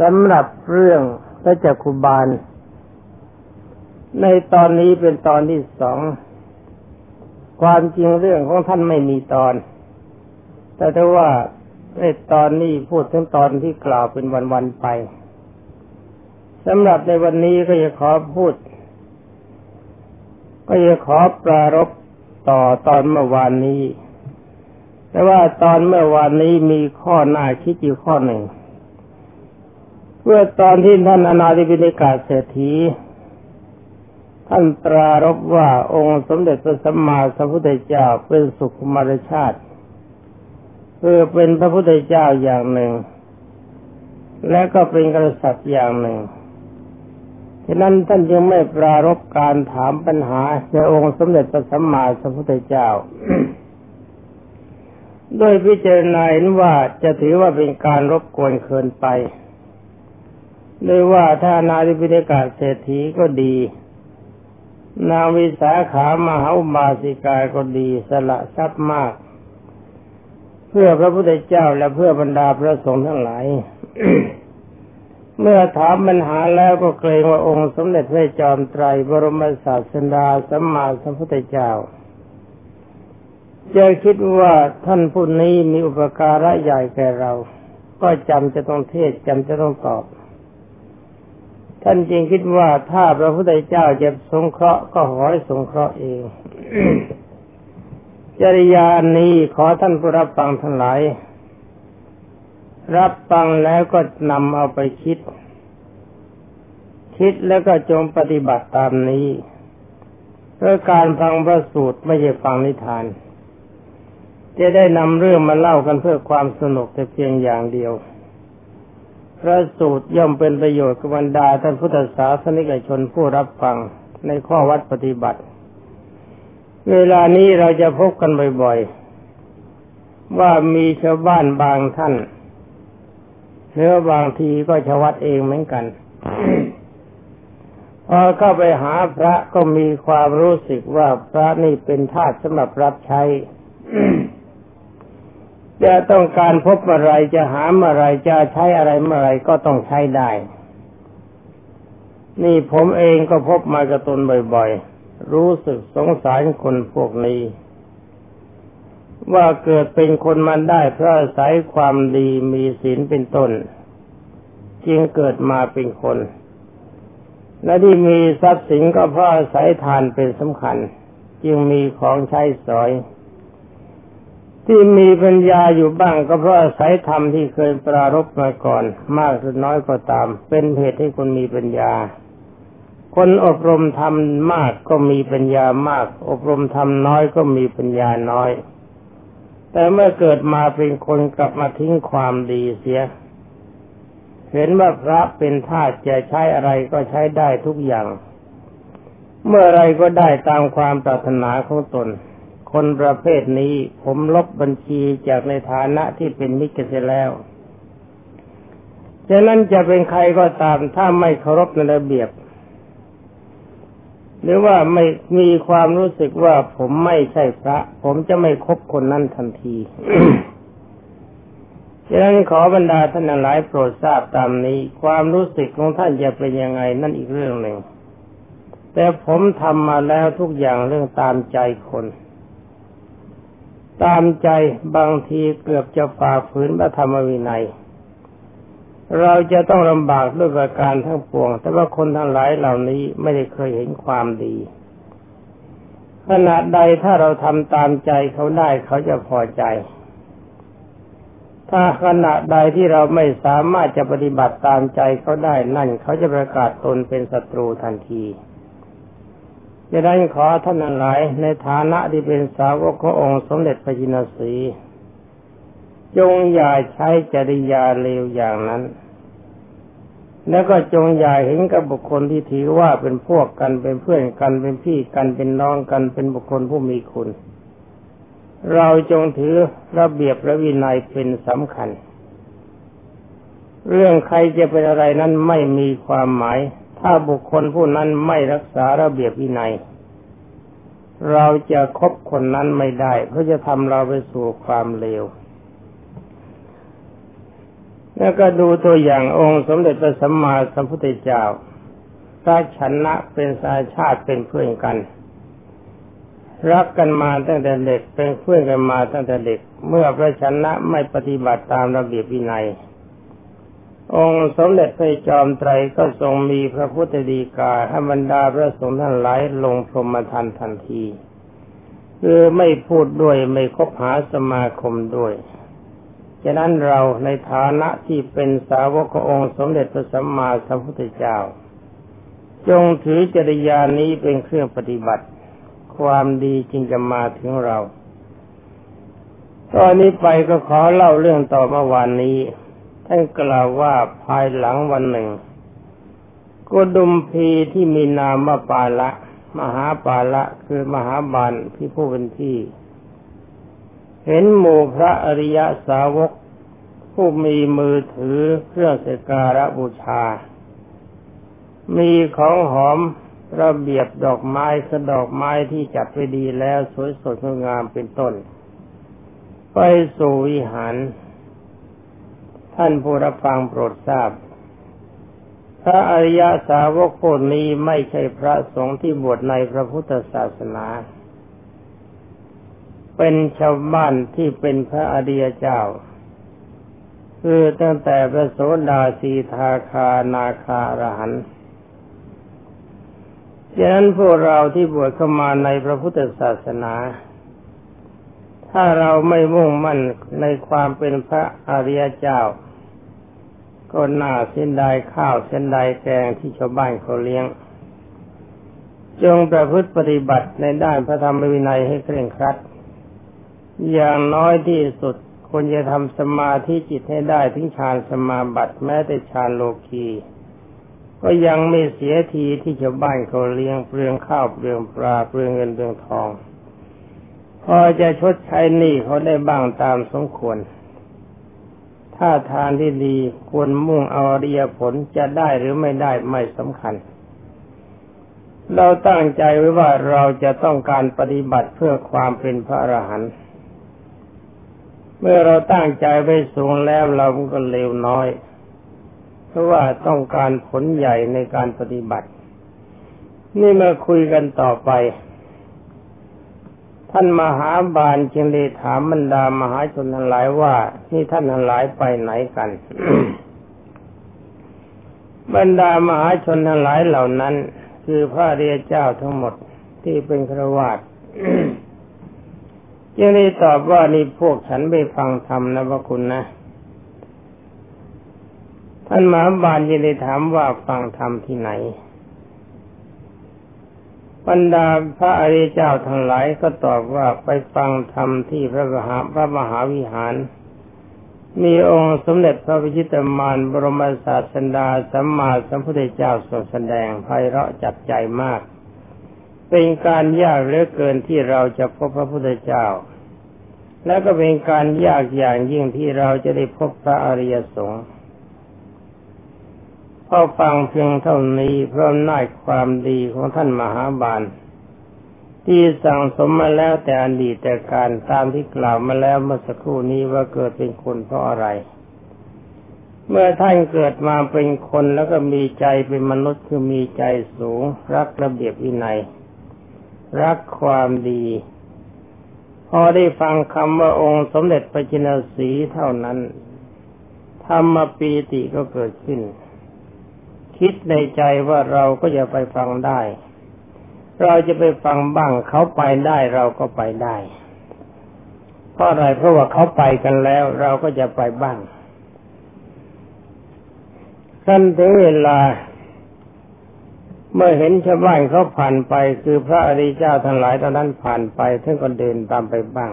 สำหรับเรื่องพระจักคุบาล ในตอนนี้เป็นตอนที่สอง ความจริงเรื่องของท่านไม่มีตอน แต่ถ้าว่าในตอนนี้พูดถึงตอนที่กล่าวเป็นวันๆไปสำหรับในวันนี้ก็จะขอพูด ก็จะขอปรารบต่อตอนเมื่อวานนี้ แต่ว่าตอนเมื่อวานนี้มีข้อหน้าคิดอยู่ข้อหนึ่ง เพื่อตอนที่ท่านอนาธิบิณิกาเศรษฐีท่านปรารบว่าองค์สมเด็จพระสัมมาสัมพุทธเจ้าเป็นสุขุมารชาติคือเป็นพระพุทธเจ้าอย่างหนึ่ง และก็เป็นกษัตริย์อย่างหนึ่งฉะนั้นท่านจึงไม่ปรารบการถามปัญหาในองค์สมเด็จพระสัมมาสัมพุทธเจ้า โดยพิจารณาเห็นว่าจะถือว่าเป็นการรบกวนเกินไป โดยว่าถ้านาธิปิฎกาเศรษฐีก็ดี นางวิสาขามหาอุบาสิกาก็ดีสละทรัพย์มาก เพื่อพระพุทธเจ้าและเพื่อบรรดาพระสงฆ์ทั้งหลายเมื่อถามปัญหาแล้วก็เกรงว่าองค์สมเด็จพระจอมไตรบรมศาสดาสัมมาสัมพุทธเจ้าจะคิดว่าท่านผู้นี้มีอุปการะใหญ่แก่เรา ก็จำจะต้องเทศจำจะต้องตอบ ท่านจึงคิดว่าถ้าพระพุทธเจ้าจะสงเคราะห์ก็ขอให้สงเคราะห์เอง จริยานี้ขอท่านผู้รับฟังทั้งหลาย รับฟังแล้วก็นำเอาไปคิด คิดแล้วก็จงปฏิบัติตามนี้เพื่อการฟังพระสูตรไม่ใช่ฟังนิทาน จะได้นำเรื่องมาเล่ากันเพื่อความสนุกแต่เพียงอย่างเดียว พระสูตรย่อมเป็นประโยชน์กับบรรดาท่านพุทธศาสนิกชนผู้รับฟังในข้อวัดปฏิบัติ เวลานี้เราจะพบกันบ่อยๆ ว่ามีชาวบ้านบางท่านหรือบางทีก็ชวัดเองเหมือนกันพอเข้าไปหาพระก็มีความรู้สึกว่าพระนี่เป็นทาสสำหรับรับใช้ จะต้องการพบอะไรจะหาอะไรจะใช้อะไรเมื่อไรก็ต้องใช้ได้ นี่ผมเองก็พบมากระตุนบ่อยๆ รู้สึกสงสารคนพวกนี้ ว่าเกิดเป็นคนมันได้เพราะอาศัยความดีมีศีลเป็นต้น จึงเกิดมาเป็นคน และที่มีทรัพย์สินก็เพราะอาศัยทานเป็นสำคัญ จึงมีของใช้สอย ที่มีปัญญาอยู่บ้างก็เพราะอาศัยธรรมที่เคยปรารบมาก่อน มากหรือน้อยก็ตาม เป็นเหตุให้คนมีปัญญา คนอบรมธรรมมากก็มีปัญญามาก อบรมธรรมน้อยก็มีปัญญาน้อย แต่เมื่อเกิดมาเป็นคนกลับมาทิ้งความดีเสีย เห็นว่าพระเป็นทาสจะใช้อะไรก็ใช้ได้ทุกอย่าง เมื่อไรก็ได้ตามความปรารถนาของตน คนประเภทนี้ผมลบบัญชีจากในฐานะที่เป็นมิจฉาแล้วฉะนั้นจะเป็นใครก็ตามถ้าไม่เคารพในระเบียบ หรือว่าไม่มีความรู้สึกว่าผมไม่ใช่พระ ผมจะไม่คบคนนั้นทันทีดังนั้นขอบรรดาท่านหลายโปรดทราบตามนี้ ความรู้สึกของท่านจะเป็นยังไงนั่นอีกเรื่องหนึ่ง แต่ผมทำมาแล้วทุกอย่างเรื่องตามใจคน ตามใจบางทีเกือบจะฝ่าฝืนพระธรรมวินัย เราจะต้องลำบากด้วยประการทั้งปวง แต่ว่าคนทั้งหลายเหล่านี้ไม่ได้เคยเห็นความดีขณะใดถ้าเราทำตามใจเขาได้เขาจะพอใจ ถ้าขณะใดที่เราไม่สามารถจะปฏิบัติตามใจเขาได้นั่น เขาจะประกาศตนเป็นศัตรูทันที จะได้ขอท่านหลาย ในฐานะที่เป็นสาวกขององค์สมเด็จพระจินสีจงอย่าใช้จริยาเลวอย่างนั้น แล้วก็จงอย่าเห็นกับบุคคลที่ถือว่าเป็นพวกกันเป็นเพื่อนกันเป็นพี่กันเป็นน้องกันเป็นบุคคลผู้มีคุณ เราจงถือระเบียบระวินัยเป็นสำคัญ เรื่องใครจะเป็นอะไรนั้นไม่มีความหมาย ถ้าบุคคลผู้นั้นไม่รักษาระเบียบวินัย เราจะคบคนนั้นไม่ได้ เพราะจะทำเราไปสู่ความเลวแล้วก็ดูตัวอย่างองค์สมเด็จพระสัมมาสัมพุทธเจ้าพระชนะเป็นสายชาติเป็นเพื่อนกัน รักกันมาตั้งแต่เด็กเป็นเพื่อนกันมาตั้งแต่เด็ก เมื่อพระชนะไม่ปฏิบัติตามระเบียบวินัย องค์สมเด็จพระจอมไตรก็ทรงมีพระพุทธดีกาให้บรรดาพระสงฆ์ทั้งหลายลงพรหมทันทันทีคือไม่พูดด้วยไม่คบหาสมาคมด้วย ฉะนั้นเราในฐานะที่เป็นสาวกขององค์สมเด็จพระสัมมาสัมพุทธเจ้า จงถือจริยานี้เป็นเครื่องปฏิบัติ ความดีจึงจะมาถึงเรา ตอนนี้ไปก็ขอเล่าเรื่องต่อเมื่อวานนี้ ท่านกล่าวว่าภายหลังวันหนึ่งกุดุมพีที่มีนามว่าปาละ มหาปาละคือมหาบาลที่ผู้เป็นที่ เห็นหมู่พระอริยสาวก ผู้มีมือถือเครื่องสการะบูชา มีของหอมระเบียบดอกไม้สดอกไม้ที่จัดไว้ดีแล้วสวยสดงดงามเป็นต้น ไปสู่วิหาร ท่านผู้รับฟังโปรดทราบ พระอริยสาวกคนนี้ไม่ใช่พระสงฆ์ที่บวชในพระพุทธศาสนา เป็นชาวบ้านที่เป็นพระอริยเจ้า คือตั้งแต่พระโสดาสีทาคานาคารหันต์ฉะนั้นพวกเราที่บวชเข้ามาในพระพุทธศาสนาถ้าเราไม่มุ่งมั่นในความเป็นพระอริยเจ้า ก็น่าเส้นดข้าวเส้นดแกงที่ชาวบ้านเขาเลี้ยง จงประพฤติปฏิบัติในด้านพระธรรมวินัยให้เคร่งครัด อย่างน้อยที่สุดควรจะทำสมาธิจิตให้ได้ถึงฌานสมาบัติแม้แต่ฌานโลกีก็ยังไม่เสียทีที่ชาวบ้านเขาเลี้ยงเปลืองข้าวเปลืองปลาเปลืองเงินเปลืองทอง พอจะชดใช้หนี้เขาได้บ้างตามสมควร ถ้าทานที่ดีควรมุ่งเอาอริยผลจะได้หรือไม่ได้ไม่สำคัญ เราตั้งใจไว้ว่าเราจะต้องการปฏิบัติเพื่อความเป็นพระอรหันต์เมื่อเราตั้งใจไว้สูงแล้วเราก็เลวน้อย เพราะว่าต้องการผลใหญ่ในการปฏิบัติ นี่มาคุยกันต่อไป ท่านมหาบาลจึงเลยถามบรรดามหาชนทั้งหลายว่า นี่ท่านทั้งหลายไปไหนกัน บรรดามหาชนทั้งหลายเหล่านั้น คือพระเรียเจ้าทั้งหมดที่เป็นครวาตจึงได้ตอบว่านี่พวกฉันไปฟังธรรมนะพระคุณนะ ท่านมหาบาลจึงได้ถามว่าฟังธรรมที่ไหน บรรดาพระอริยเจ้าทั้งหลายก็ตอบว่าไปฟังธรรมที่พระมหาพระมหาวิหาร มีองค์สมเด็จพระพิชิตมารบรมศาสดาสัมมาสัมพุทธเจ้าทรงแสดงไพเราะจับใจมาก เป็นการยากเหลือเกินที่เราจะพบพระพุทธเจ้า และก็เป็นการยากอย่างยิ่งที่เราจะได้พบพระอริยสงฆ์ พอฟังเพียงเท่านี้เพราะน่ายความดีของท่านมหาบาล ที่สั่งสมมาแล้วแต่อดีตแต่การตามที่กล่าวมาแล้วเมื่อสักครู่นี้ว่าเกิดเป็นคนเพราะอะไร เมื่อท่านเกิดมาเป็นคนแล้วก็มีใจเป็นมนุษย์คือมีใจสูง รักระเบียบวินัย รักความดี พอได้ฟังคำว่าองค์สมเด็จพระจินสีเท่านั้นธรรมปีติก็เกิดขึ้น คิดในใจว่าเราก็จะไปฟังได้ เราจะไปฟังบ้างเขาไปได้เราก็ไปได้เพราะอะไรเพราะว่าเขาไปกันแล้ว เราก็จะไปบ้างขั้นถึงเวลา เมื่อเห็นชาวบ้านเขาผ่านไป คือพระอริยเจ้าทั้งหลายตอนนั้นผ่านไปท่านก็เดินตามไปบ้าง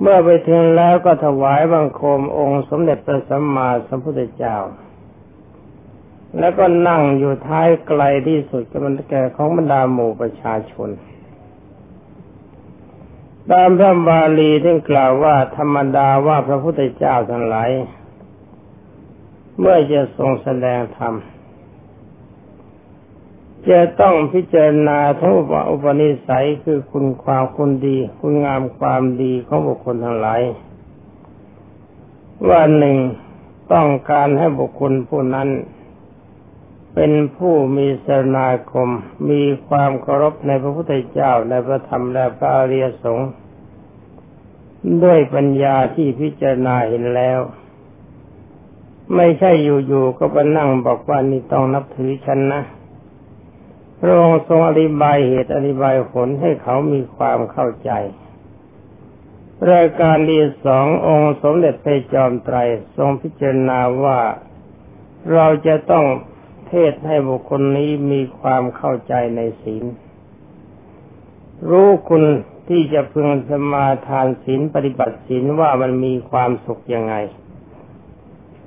เมื่อไปถึงแล้วก็ถวายบังคมองค์สมเด็จพระสัมมาสัมพุทธเจ้า แล้วก็นั่งอยู่ท้ายไกลที่สุดกับมันแก่ของบรรดาหมู่ประชาชน ตามพระบาลีที่กล่าวว่าธรรมดาว่าพระพุทธเจ้าทั้งหลายเมื่อจะทรงแสดงธรรม จะต้องพิจารณาทั้งอุปนิสัยคือคุณความคุณดี คุณงามความดีของบุคคลทั้งหลาย ว่าหนึ่งต้องการให้บุคคลผู้นั้น เป็นผู้มีสนาคม มีความเคารพในพระพุทธเจ้าในพระธรรมและพระอริยสงฆ์ด้วยปัญญาที่พิจารณาเห็นแล้ว ไม่ใช่อยู่ๆก็ไปนั่งบอกว่านี่ต้องนับถือฉันนะพระองค์ทรงอธิบายเหตุอธิบายผลให้เขามีความเข้าใจรายการที่สององค์สมเด็จพระจอมไตรทรงพิจารณาว่าเราจะต้อง เทศให้บุคคลนี้มีความเข้าใจในศีล รู้คุณที่จะพึงสมาทานศีลปฏิบัติศีลว่ามันมีความสุขยังไง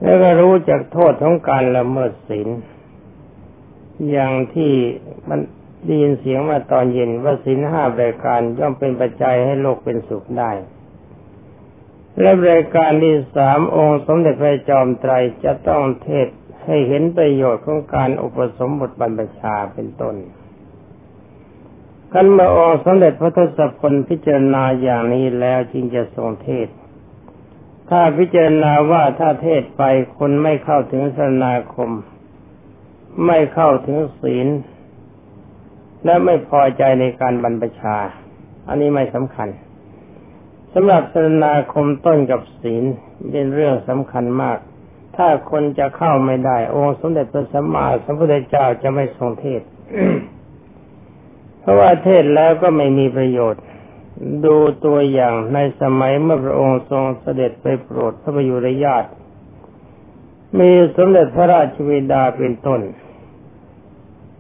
แล้วก็รู้จักโทษของการละเมิดศีล อย่างที่มันได้ยินเสียงมาตอนเย็นว่าศีลห้าบริการย่อมเป็นปัจจัยให้โลกเป็นสุขได้ และบริการที่สามองค์สมเด็จพระจอมไตรจะต้องเทศ ให้เห็นประโยชน์ของการอุปสมบทบรรพชาเป็นต้นกันมาองสมเด็จพระทศพลพิจารณาอย่างนี้แล้วจึงจะทรงเทศ ถ้าพิจารณาว่าถ้าเทศไปคนไม่เข้าถึงสนาคม ไม่เข้าถึงศีล และไม่พอใจในการบรรพชา อันนี้ไม่สำคัญสำหรับสนาคมต้นกับศีลเป็นเรื่องสำคัญมาก ถ้าคนจะเข้าไม่ได้ องค์สมเด็จพระสัมมาสัมพุทธเจ้าจะไม่ทรงเทศ เพราะว่าเทศแล้วก็ไม่มีประโยชน์ ดูตัวอย่างในสมัยเมื่อพระองค์ทรงเสด็จไปโปรดพระประยุรญาติ มีสมเด็จพระราชวิดาเป็นต้น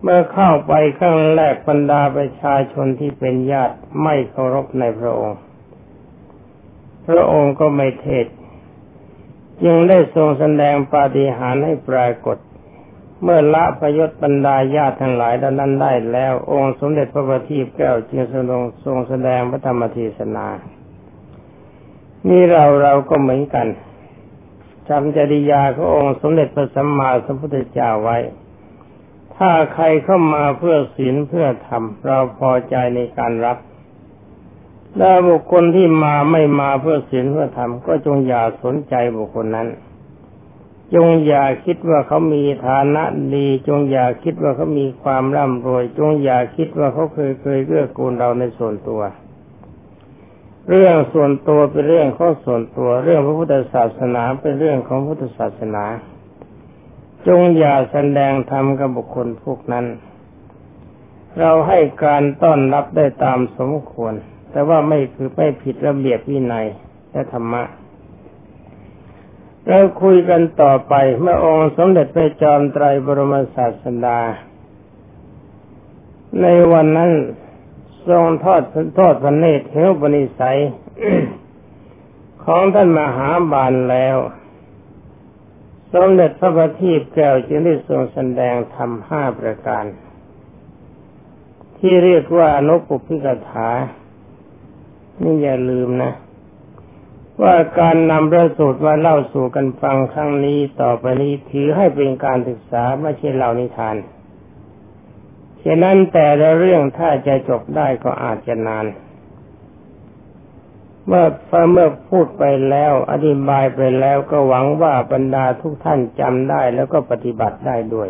เมื่อเข้าไปข้างแรกบรรดาประชาชนที่เป็นญาติไม่เคารพในพระองค์ พระองค์ก็ไม่เทศ ยังได้ทรงแสดงปาฏิหาริย์ให้ปรากฏ เมื่อละพยศบรรดาญาติทั้งหลายดังนั้นได้แล้ว องค์สมเด็จพระบัณฑิตแก้วจึงทรงทรงแสดงพระธรรมเทศนา นี่เราเราก็เหมือนกันจำจริยาขององค์สมเด็จพระสัมมาสัมพุทธเจ้าไว้ ถ้าใครเข้ามาเพื่อศีลเพื่อธรรมเราพอใจในการรับ ถ้าบุคคลที่มาไม่มาเพื่อศีลเพื่อธรรมก็จงอย่าสนใจบุคคลนั้น จงอย่าคิดว่าเขามีฐานะดี จงอย่าคิดว่าเขามีความร่ำรวย จงอย่าคิดว่าเขาเคยเคยเกื้อกูลเราในส่วนตัว เรื่องส่วนตัวเป็นเรื่องข้อส่วนตัว เรื่องพระพุทธศาสนาเป็นเรื่องของพุทธศาสนา จงอย่าแสดงธรรมกับบุคคลพวกนั้น เราให้การต้อนรับได้ตามสมควร แต่ว่าไม่คือไม่ผิดระเบียบวินัยและธรรมะเราคุยกันต่อไปเมื่อองค์สมเด็จพระจอมไตรบรมศาสดา ในวันนั้นทรงทอดทอดพระเนตรเทวปณิสัย ของท่านมหาบาลแล้ว สมเด็จพระบัณฑิตแก้วจึงได้ทรงแสดงธรรมห้าประการ ที่เรียกว่าอนุปุพิกถา นี่อย่าลืมนะ ว่าการนำพระสูตรมาเล่าสู่กันฟังครั้งนี้ต่อไปนี้ถือให้เป็นการศึกษาไม่ใช่เล่านิทานฉะนั้นแต่ละเรื่องถ้าจะจบได้ก็อาจจะนาน เมื่อเมื่อพูดไปแล้ว อธิบายไปแล้วก็หวังว่าบรรดาทุกท่านจำได้แล้วก็ปฏิบัติได้ด้วย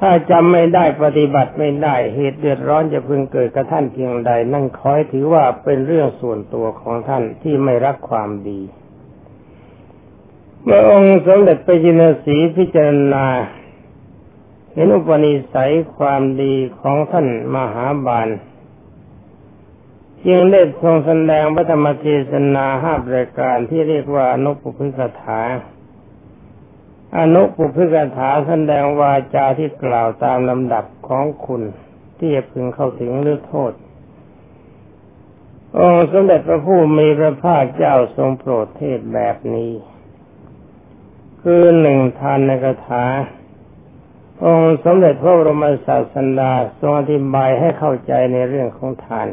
ถ้าจำไม่ได้ปฏิบัติไม่ได้เหตุเดือดร้อนจะพึงเกิดกับท่านเพียงใด นั่นคอยถือว่าเป็นเรื่องส่วนตัวของท่านที่ไม่รักความดี เมื่อองค์สมเด็จไปยินสีพิจารณาเห็นอุปนิสัยความดีของท่านมหาบาลจึงได้ทรงแสดงพระธรรมเทศนาห้ารายการที่เรียกว่านุปุพิกถา อนุปุพิกถาแสดงวาจาที่กล่าวตามลำดับของคุณ ที่จะพึงเข้าถึงหรือโทษ องค์สมเด็จพระผู้มีพระภาคเจ้าทรงโปรดเทศแบบนี้ คือหนึ่งทานในคาถา องค์สมเด็จพระบรมศาสดาทรงอธิบายให้เข้าใจในเรื่องของทาน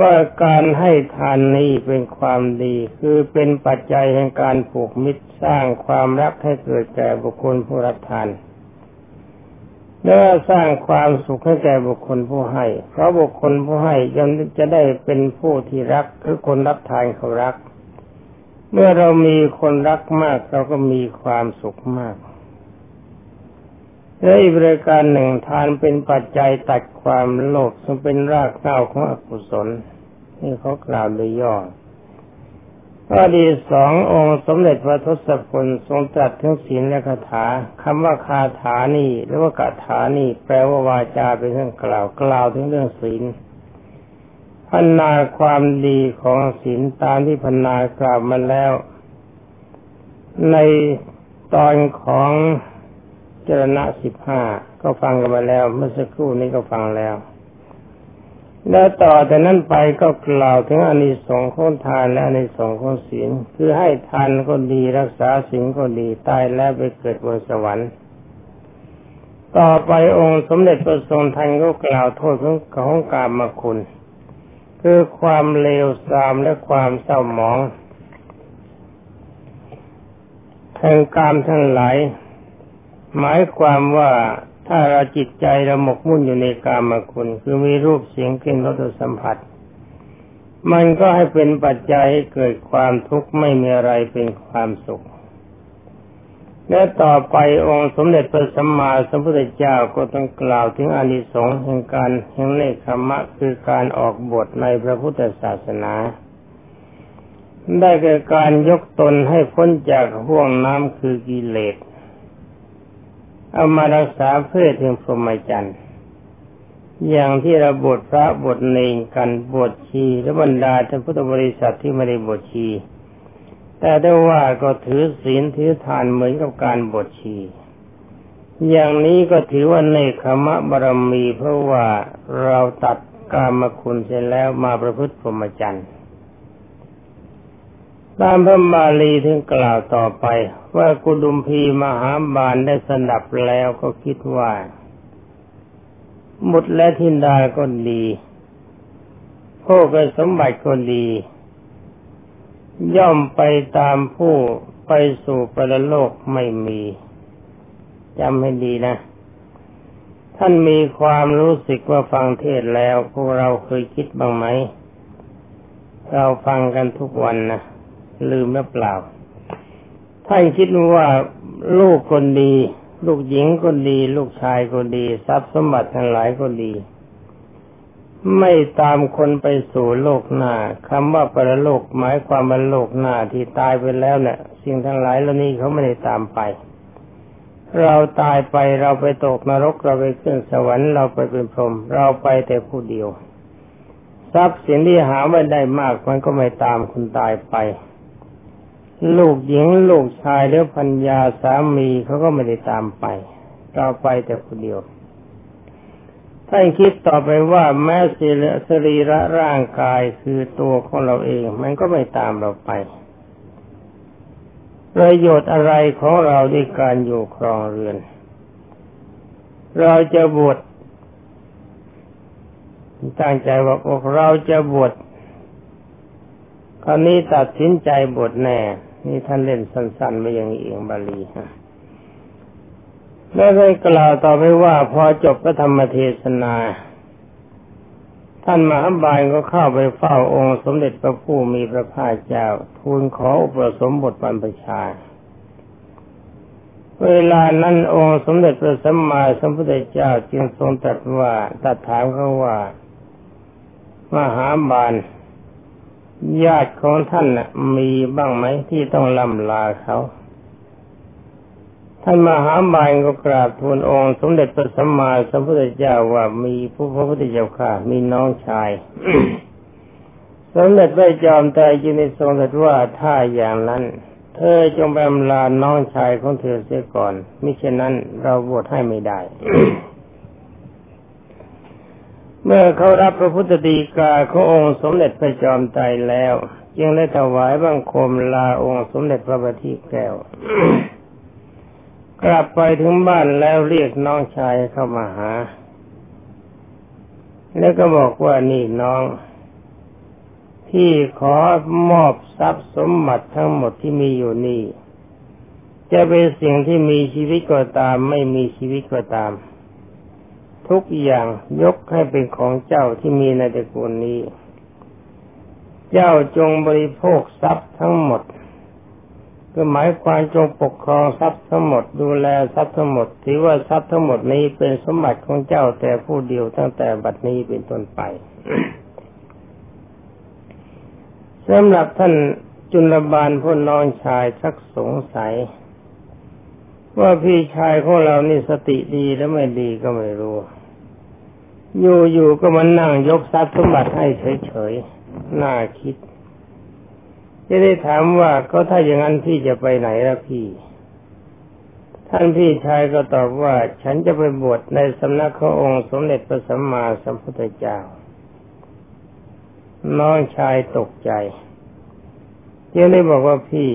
ว่าการให้ทานนี้เป็นความดี คือเป็นปัจจัยแห่งการผูกมิตรสร้างความรักให้เกิดแก่บุคคลผู้รับทานและสร้างความสุขให้แก่บุคคลผู้ให้ เพราะบุคคลผู้ให้ย่อมจะได้เป็นผู้ที่รักคือคนรับทานเขารัก เมื่อเรามีคนรักมากเราก็มีความสุขมาก และอีกบริการหนึ่งทานเป็นปัจจัยตัดความโลภซึ่งเป็นรากเหง้าของอกุศลนี่เขากล่าวโดยย่อข้อดีสององค์สมเด็จพระทศพลทรงตรัสถึงศีลและคาถาคำว่าคาถานี่หรือว่าคาถานี่แปลว่าวาจาเป็นเรื่องกล่าวกล่าวถึงเรื่องศีลพันนาความดีของศีลตามที่พันนากล่าวมาแล้ว ในตอนของ จรณะสิบห้าก็ฟังกันมาแล้ว เมื่อสักครู่นี้ก็ฟังแล้ว แล้วต่อแต่นั้นไปก็กล่าวถึงอานิสงส์ของทานและอานิสงส์ของศีลคือให้ทานก็ดีรักษาศีลก็ดีตายแล้วไปเกิดบนสวรรค์ ต่อไปองค์สมเด็จพระทรงทันก็กล่าวโทษของของกามมาคุณ คือความเลวทรามและความเศร้าหมองแห่งกามทั้งหลาย หมายความว่าถ้าเราจิตใจเราหมกมุ่นอยู่ในกามคุณ คือมีรูปเสียงกลิ่นรสสัมผัส มันก็ให้เป็นปัจจัยให้เกิดความทุกข์ไม่มีอะไรเป็นความสุข และต่อไปองค์สมเด็จพระสัมมาสัมพุทธเจ้าก็ต้องกล่าวถึงอานิสงส์แห่งการแห่งเนคขมะคือการออกบทในพระพุทธศาสนา ได้แก่การยกตนให้พ้นจากห่วงน้ำคือกิเลส เอามารักษาเพื่อถึงพรหมจรรย์อย่างที่เราบทพระบทเนงกันบทชีและบรรดาท่านพุทธบริษัทที่ไม่ได้บทชี แต่ได้ว่าก็ถือศีลถือทานเหมือนกับการบทชี อย่างนี้ก็ถือว่าในขมะบารมีเพราะว่าเราตัดกามคุณเสร็จแล้วมาประพฤติพรหมจรรย์ ตามพระบาลีถึงกล่าวต่อไป ว่ากุดุมพีมหาบาลได้สนับแล้วก็คิดว่ามุดและทินดาก็ดีพวกสมบัติก็ดี ย่อมไปตามผู้ไปสู่ปรโลกไม่มีจำให้ดีนะ ท่านมีความรู้สึกว่าฟังเทศแล้วพวกเราเคยคิดบ้างไหม เราฟังกันทุกวันนะ ลืมหรือเปล่าท่านคิดว่าลูกคนดี ลูกหญิงคนดี ลูกชายคนดี ทรัพย์สมบัติทั้งหลายคนดี ไม่ตามคนไปสู่โลกหน้าคำว่าปรโลกหมายความว่าโลกหน้าที่ตายไปแล้วเนะี่ยสิ่งทั้งหลายเหล่านี้เขาไม่ได้ตามไป เราตายไปเราไปตกนรกเราไปขึ้นสวรรค์เราไปเป็นพรหมเราไปแต่ผู้เดียวทรัพย์สินที่หาไม่ได้มากมันก็ไม่ตามคุณตายไป ลูกหญิงลูกชายหรือพัญญาสามีเขาก็ไม่ได้ตามไปเราไปแต่คนเดียวท่านคิดต่อไปว่าแม้สรีระร่างกายคือตัวของเราเอง มันก็ไม่ตามเราไป ประโยชน์อะไรของเราด้วยการอยู่ครองเรือน เราจะบวชตั้งใจว่าเราจะบวชคราวนี้ตัดสินใจบวชแน่ นี่ท่านเล่นสั้นๆมาอย่างนี้เองบาลีฮะแล้วได้กล่าวต่อไปว่าพอจบพระธรรมเทศนา ท่านมหาบาลก็เข้าไปเฝ้าองค์สมเด็จพระผู้มีพระภาคเจ้า ทูลขออุปสมบทบรรพชา เวลานั้นองค์สมเด็จพระสัมมาสัมพุทธเจ้าจึงทรงตรัสว่าตัดถามเขาว่า มหาบาล ญาติของท่านมีบ้างไหมที่ต้องลำลาเขา ท่านมหาบาลก็กราบทูลองค์ สมเด็จพระสัมมาสัมพุทธเจ้าว่ามีผู้พระพุทธเจ้าค่ะ มีน้องชายสมเด็จพระจอมไตรจึงได้ทรงตรัสว่าถ้าอย่างนั้น เธอจงไปอำลาน้องชายของเธอเสียก่อน มิเช่นนั้นเราบวชให้ไม่ได้ เมื่อเขารับพระพุทธดีกาขององค์สมเด็จพระจอมไตรแล้วจึงได้ถวายบังคมลาองค์สมเด็จพระบัณฑิตแก้ว กลับไปถึงบ้านแล้วเรียกน้องชายเข้ามาหา แล้วก็บอกว่านี่น้องที่ขอมอบทรัพย์สมบัติทั้งหมดที่มีอยู่นี่ จะเป็นสิ่งที่มีชีวิตก็ตาม ไม่มีชีวิตก็ตาม ทุกอย่างยกให้เป็นของเจ้าที่มีในตระกูลนี้ เจ้าจงบริโภคทรัพย์ทั้งหมดคือหมายความจงปกครองทรัพย์ทั้งหมดดูแลทรัพย์ทั้งหมดถือว่าทรัพย์ทั้งหมดนี้เป็นสมบัติของเจ้าแต่ผู้เดียวตั้งแต่บัดนี้เป็นต้นไปสำหรับท่านจุลบาลผู้น้องชายชักสงสัย ว่าพี่ชายของเรานี่สติดีแล้วไม่ดีก็ไม่รู้ อยู่ๆก็มานั่งยกทรัพย์สมบัติให้เฉยๆ น่าคิด จะได้ถามว่าก็ถ้าอย่างนั้นพี่จะไปไหนล่ะพี่ ท่านพี่ชายก็ตอบว่า ฉันจะไปบวชในสำนักขององค์สมเด็จพระสัมมาสัมพุทธเจ้า น้องชายตกใจจึงได้บอกว่าพี่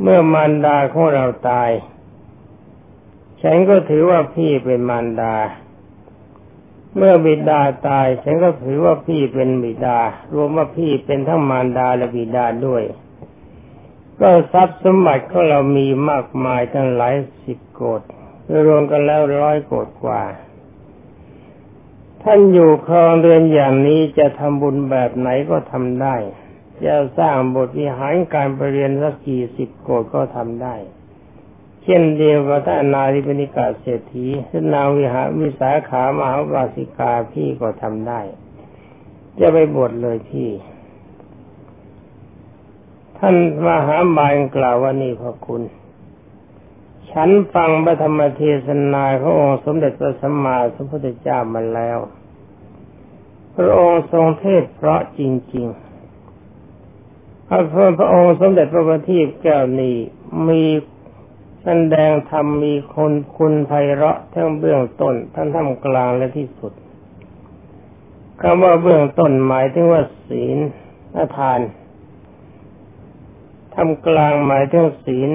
เมื่อมารดาของเราตาย ฉันก็ถือว่าพี่เป็นมารดา เมื่อบิดาตายฉันก็ถือว่าพี่เป็นบิดา รวมว่าพี่เป็นทั้งมารดาและบิดาด้วย ก็ทรัพย์สมบัติของเรามีมากมายทั้งหลายสิบโกดรวมกันแล้วร้อยโกดกว่า ท่านอยู่ครองเรือนอย่างนี้จะทำบุญแบบไหนก็ทำได้จะสร้างบทวิหารการไปเรียนสักกี่สิบโกดก็ทำได้ เช่นเดียวกับท่านนาริปนิกาเศรษฐีท่านนาวิหารวิสาขามหาวาสิกาพี่ก็ทำได้ จะไปบวชเลยพี่ ท่านมหาบาลกล่าวว่านี่พระคุณ ฉันฟังพระธรรมเทศนาขององค์สมเด็จพระสัมมาสัมพุทธเจ้ามาแล้ว พระองค์ทรงเทศเพราะจริง ๆพระพระองค์สมเด็จพระบัณฑิตแก้วนี้มี ท่านแดงธรรมมีคนคุณไพเราะทั้งเบื้องต้นทั้งท่ามกลางและที่สุดคำว่าเบื้องต้นหมายถึงว่าศีลทานทำกลางหมายถึงศีล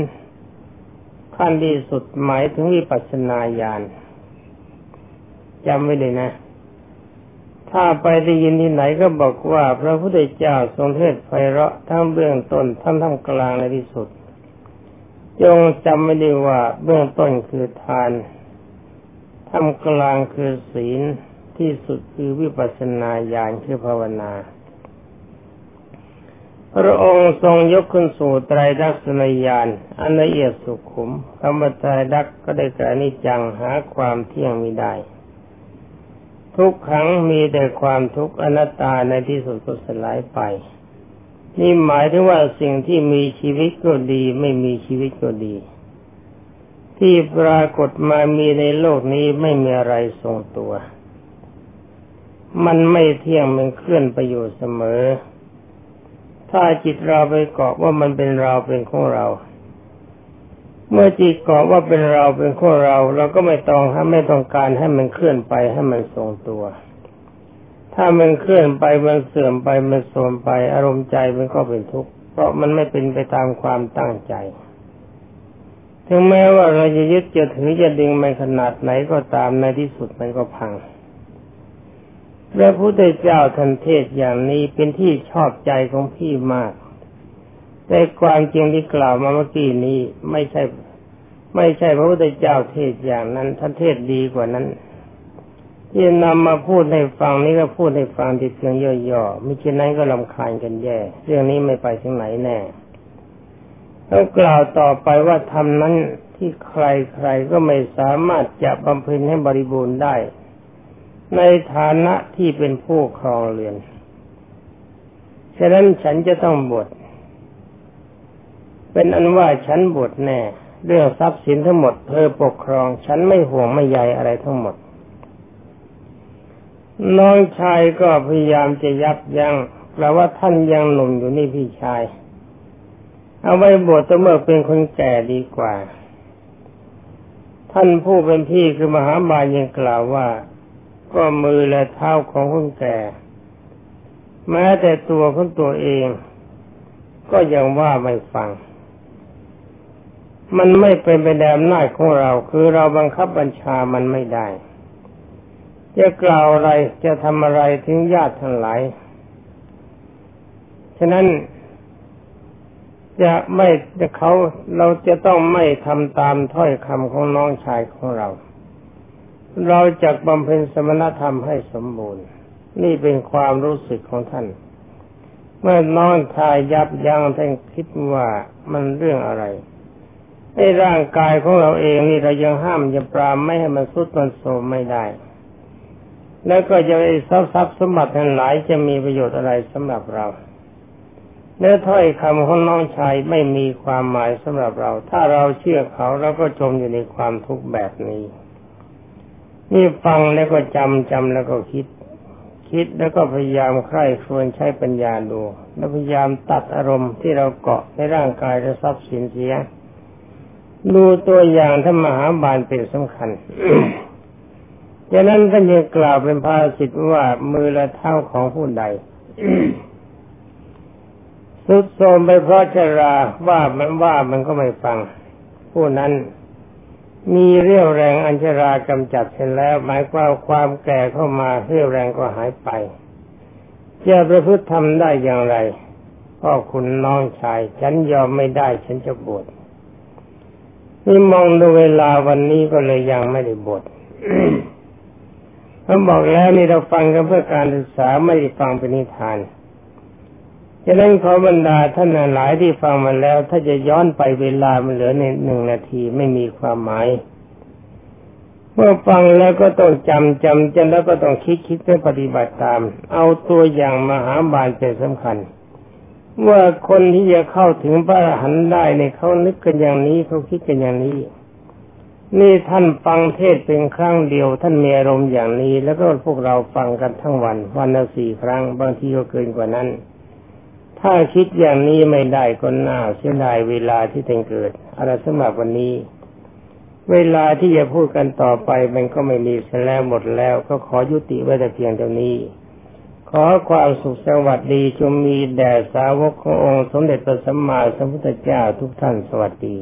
ขั้นที่สุดหมายถึงวิปัสสนาญาณจำไว้เลยนะ ถ้าไปได้ยินที่ไหนก็บอกว่า พระพุทธเจ้าทรงเทศไพเราะทั้งเบื้องต้นทั้งท่ามกลางในที่สุด จงจำไม่ได้ว่าเบื้องต้นคือทานท่ามกลางคือศีลที่สุดคือวิปัสสนาญาณคือภาวนา พระองค์ทรงยกขึ้นสู่ไตรลักษณญาณอันละเอียดสุขุมคำว่าไตรลักษณ์ก็ได้แก่นิจังหาความเที่ยงมิได้ ทุกครั้งมีแต่ความทุกข์อนัตตาในที่สุดก็สลายไป นี่หมายถึงว่าสิ่งที่มีชีวิตก็ดี ไม่มีชีวิตก็ดี ที่ปรากฏมามีในโลกนี้ไม่มีอะไรทรงตัว มันไม่เที่ยงมันเคลื่อนไปอยู่เสมอ ถ้าจิตเราไปเกาะว่ามันเป็นเราเป็นของเรา เมื่อจิตเกาะว่าเป็นเราเป็นของเรา เราก็ไม่ต้องไม่ต้องการให้มันเคลื่อนไปให้มันทรงตัว ถ้ามันเคลื่อนไปมันเสื่อมไปมันโทรมไป อารมณ์ใจมันก็เป็นทุกข์เพราะมันไม่เป็นไปตามความตั้งใจ ถึงแม้ว่าเราจะยึดจะถือจะดึงมันขนาดไหนก็ตามในที่สุดมันก็พังพระพุทธเจ้าทันเทศอย่างนี้เป็นที่ชอบใจของพี่มาก แต่ความจริงที่กล่าวมาเมื่อกี้นี้ไม่ใช่ ไม่ใช่พระพุทธเจ้าเทศอย่างนั้นท่านเทศดีกว่านั้น ที่นำมาพูดให้ฟังนี้ก็พูดให้ฟังทีเพียงย่อๆไม่เช่นนั้นก็ลำคาญกันแย่ เรื่องนี้ไม่ไปถึงไหนแน่ต้องกล่าวต่อไปว่าทำนั้นที่ใครใครก็ไม่สามารถจะบำเพ็ญให้บริบูรณ์ได้ ในฐานะที่เป็นผู้ครองเรือน ฉะนั้นฉันจะต้องบวชเป็นอันว่าฉันบวชแน่ เรื่องทรัพย์สินทั้งหมดเธอปกครอง ฉันไม่ห่วงไม่ใยอะไรทั้งหมด น้องชายก็พยายามจะยับยัง้งแปลว่าท่านยังหนุ่มอยู่นี่พี่ชาย เอาไว้บวชจะเมื่อเป็นคนแก่ดีกว่า ท่านผู้เป็นพี่คือมหาบาลยังกล่าวว่า ก็มือและเท้าของคนแก่ แม้แต่ตัวของตัวเอง ก็ยังว่าไม่ฟัง มันไม่เป็นไปในอำนาของเรา คือเราบังคับบัญชามันไม่ได้ จะกล่าวอะไรจะทำอะไรถึงญาติทั้งหลาย ฉะนั้นจะไม่จะเขาเราจะต้องไม่ทำตามถ้อยคำของน้องชายของเรา เราจะบำเพ็ญสมณธรรมให้สมบูรณ์ นี่เป็นความรู้สึกของท่าน เมื่อน้องชายยับยั้งท่านคิดว่ามันเรื่องอะไรไอ้ร่างกายของเราเองนี่เรายังห้ามยังปรามไม่ให้มันสุดมันโทมไม่ได้ แล้วก็จะไอ้ทรัพย์ทรัพย์สมบัติทั้งหลายจะมีประโยชน์อะไรสำหรับเราเนื้อถ้อยคำของน้องชายไม่มีความหมายสำหรับเรา ถ้าเราเชื่อเขาเราก็จมอยู่ในความทุกข์แบบนี้ นี่ฟังแล้วก็จำจำแล้วก็คิด คิดแล้วก็พยายามใคร่ครวญใช้ปัญญาดู แล้วพยายามตัดอารมณ์ที่เราเกาะในร่างกายและทรัพย์สินเสีย ดูตัวอย่างท่านมหาบาลเป็นสำคัญ ดังนั้นท่านยังกล่าวเป็นภาษิตว่ามือและเท้าของผู้ใดสุดโทมไปเพราะชราว่ามันว่ามันก็ไม่ฟัง ผู้นั้นมีเรี่ยวแรงอัญชรากำจัดเสร็จแล้ว หมายความความแก่เข้ามาเรี่ยวแรงก็หายไปจะประพฤติทำได้อย่างไรพ่อคุณน้องชาย ฉันยอมไม่ได้ ฉันจะบวชนี่มองดูเวลาวันนี้ก็เลยยังไม่ได้บวช เขาบอกแล้วนี่เราฟังกันเพื่อการศึกษาไม่ได้ฟังเป็นนิทานฉะนั้นขอบรรดาท่านหลายที่ฟังมาแล้ว ถ้าจะย้อนไปเวลามันเหลือในหนึ่งนาทีไม่มีความหมาย เมื่อฟังแล้วก็ต้องจำจำจนแล้วก็ต้องคิดคิดเพื่อปฏิบัติตาม เอาตัวอย่างมหาบาลเป็นสำคัญ ว่าคนที่จะเข้าถึงพระอรหันต์ได้ในเขานึกกันอย่างนี้เขาคิดกันอย่างนี้ นี่ท่านฟังเทศเป็นครั้งเดียว ท่านมีอารมณ์อย่างนี้ แล้วก็พวกเราฟังกันทั้งวัน วันละสี่ครั้ง บางทีก็เกินกว่านั้น ถ้าคิดอย่างนี้ไม่ได้ก็น่าเสียดายเวลาที่ถึงเกิดอะไรสมัครวันนี้ เวลาที่จะพูดกันต่อไปมันก็ไม่มีเสียแล้วหมดแล้ว ก็ขอยุติไว้แต่เพียงเท่านี้ ขอความสุขสวัสดีจงมีแด่สาวกขององค์ สมเด็จพระสัมมาสัมพุทธเจ้าทุกท่านสวัสดี